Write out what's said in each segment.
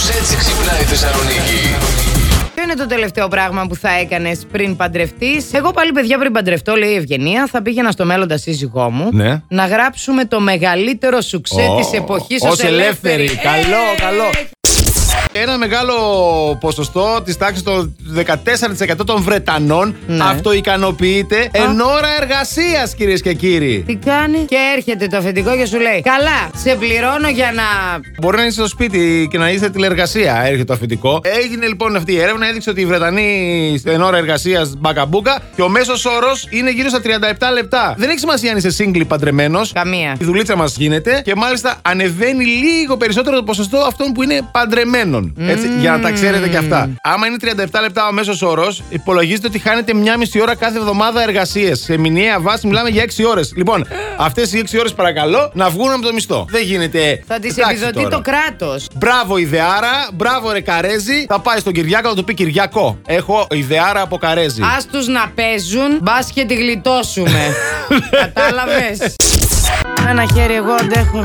Κάπως έτσι ξυπνάει η Θεσσαλονίκη. Ποιο είναι το τελευταίο πράγμα που θα έκανες πριν παντρευτείς; Εγώ πάλι, παιδιά, πριν παντρευτώ, λέει η Ευγενία, θα πήγαινα στο μέλλοντα σύζυγό μου Ναι. να γράψουμε το μεγαλύτερο σουξέ Ω, της εποχής ως ως ελεύθερη. ελεύθερη. Καλό, Ε, καλό. Ένα μεγάλο ποσοστό της τάξης των 14% των Βρετανών Ναι. αυτοικανοποιείται εν ώρα εργασίας, κυρίες και κύριοι. Τι κάνει; Και έρχεται το αφεντικό και σου λέει: Καλά, σε πληρώνω για να. Μπορεί να είσαι στο σπίτι και να είστε τηλεργασία, έρχεται το αφεντικό. Έγινε λοιπόν αυτή η έρευνα, έδειξε ότι οι Βρετανοί εν ώρα εργασίας μπακαμπούκα και ο μέσος όρος είναι γύρω στα 37 λεπτά. Δεν έχει σημασία αν είσαι single ή παντρεμένος. Καμία. Η δουλίτσα μας γίνεται και μάλιστα ανεβαίνει λίγο περισσότερο το ποσοστό αυτών που είναι παντρεμένων. Έτσι, για να τα ξέρετε και αυτά. Άμα είναι 37 λεπτά ο μέσος όρος, υπολογίζεται ότι χάνετε μια μισή ώρα κάθε εβδομάδα εργασίες. Σε μηνιαία βάση μιλάμε για 6 ώρες. Λοιπόν, αυτές οι 6 ώρες παρακαλώ να βγουν από το μισθό. Δεν γίνεται. Θα τη Εντάξει επιδοτεί τώρα. το κράτος. Μπράβο Ιδεάρα, μπράβο ρε Καρέζη. Θα πάει στον Κυριάκο, θα του πει Κυριακό. Έχω Ιδεάρα από Καρέζη. Α τους να παίζουν, μπα και τη γλιτώσουμε. Κατάλαβες; Ένα χέρι, εγώ αντέχω.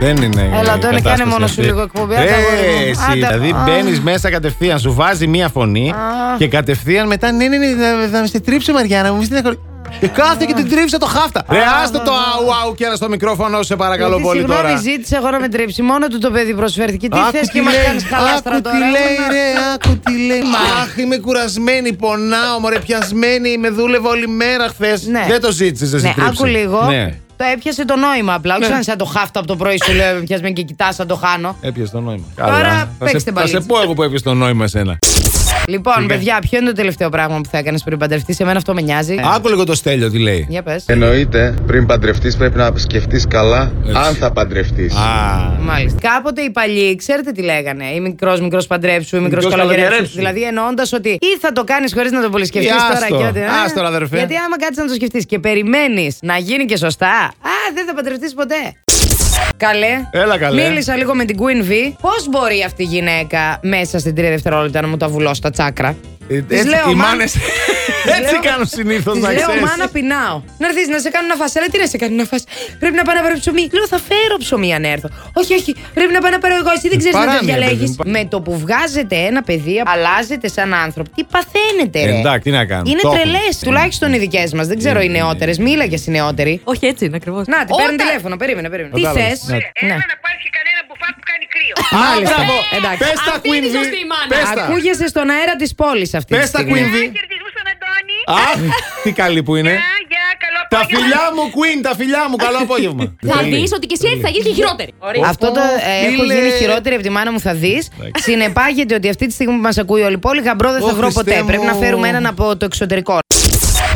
Δεν είναι. Έλα, η Αντώνη, κάνε κατάσταση μόνο αυτή. σου λίγο εκπομπή, Ε, άντε, αγόρι μου. εσύ, Άντε. δηλαδή Α. μπαίνεις μέσα κατευθείαν, σου βάζει μία φωνή Α. και κατευθείαν μετά. Ναι, ναι, ναι, θα, θα με στη τρίψει Μαριάννα, μου στείλει Και κάθε και την τρίψε το χάφτα. Ρε, άστε το αου αου και ένα στο μικρόφωνο, σε παρακαλώ Γιατί, πολύ συγγνώμη, τώρα. ζήτησε εγώ να με τρίψει. Μόνο του το παιδί προσφέρθηκε. Τι Άκου θες τι και μας λέει, κάνεις χαλάστρα άκου τώρα. τι λέει, Έλα. ρε, άκου τι λέει. Αχ, είμαι κουρασμένη, πονάω, μωρέ, πιασμένη, με δούλευα όλη μέρα χθες. Ναι. Δεν το ζήτησες, Ναι, άκου λίγο. Ναι. Το έπιασε το νόημα απλά. Όχι Ναι. σαν, σαν το χάφτο από το πρωί σου λέω πιασμένη και κοιτάς, σαν το χάνω. Έπιασε το νόημα. Τώρα Καλά. Θα παίξτε σε, θα σε μπαλίτσα. πω εγώ που έπιασε το νόημα εσένα. Λοιπόν, παιδιά, ποιο είναι το τελευταίο πράγμα που θα έκανες πριν παντρευτείς; Σε μένα αυτό με νοιάζει. Άκου λίγο το στέλιο τι λέει. Για πες. Εννοείται, πριν παντρευτείς, πρέπει να σκεφτείς καλά Έτσι. αν θα παντρευτείς. Α, Μάλιστα. Κάποτε οι παλιοί, ξέρετε τι λέγανε. Ή μικρός, μικρός παντρέψου, ή μικρός Μικρός καλογερέψους. καλογερέψου. Δηλαδή εννοώντας ότι ή θα το κάνεις χωρίς να το πολύ σκεφτείς Ή τώρα άστο. και ότι. α, Άστο, ρε, αδερφέ. Γιατί άμα κάτσεις να το σκεφτείς και περιμένεις να γίνει και σωστά, α, δεν θα παντρευτείς ποτέ. Καλέ. Έλα, καλέ. Μίλησα λίγο με την Queen V. Πώς μπορεί αυτή η γυναίκα μέσα στην τρία δευτερόλεπτα να μου τα βουλώσει τα τσάκρα; Ε, Της έτσι, λέω, οι «Μα- μάνες Της έτσι λέω- κάνουν συνήθως Της να λέω, ξέρεις. μάνα πεινάω. Να έρθεις να σε κάνω να φας. Αλλά τι να σε κάνω να φας; Πρέπει να πάω να πάρω ψωμί. Λέω, θα φέρω ψωμί αν έρθω. Όχι, όχι. Πρέπει να πάω να πάρω εγώ. Εσύ δεν ξέρεις να το Παράνοια, διαλέγει. παιδί μου. Με το που βγάζετε ένα παιδί, αλλάζετε σαν άνθρωπο. Τι παθαίνετε, ρε; Εντάξει, τι να κάνουμε. Είναι Το έχουμε. τρελές. Τουλάχιστον οι δικές μας. Δεν ξέρω οι νεότερες. Μίλα για οι νεότεροι. Όχι έτσι είναι ακριβώς. Να, την παίρνει τηλέφωνο. Περίμενε, περίμενε. Τι Κατάλαβες. θες; Ναι. Ναι. Έλα να πάρεις και κανένα μπουφάν που κάνει κρύο. Α, Μάλιστα. μπράβο. Εντάξει. Πες τα Αυτή είναι η Queen V. σωστή μάνα. Πες τα. Ακούγεσαι στον αέρα της πόλης αυτή. Πες τη τα στιγμή. Queen V. Χαιρετισμού στον Αντώνη. Αχ, τι καλή που είναι. Γεια, γεια, καλό Τα απόγευμα. φιλιά μου, Queen, τα φιλιά μου. Καλό απόγευμα. Θα δεις ότι και εσύ έτσι θα γίνεις και χειρότερη. Αυτό το ε, έχω φίλε. γίνει χειρότερη από τη μάνα μου, θα δεις. Συνεπάγεται ότι αυτή τη στιγμή που μας ακούει όλη η πόλη, γαμπρό δεν θα Ω, βρω Χριστέ ποτέ. μου. Πρέπει να φέρουμε έναν από το εξωτερικό.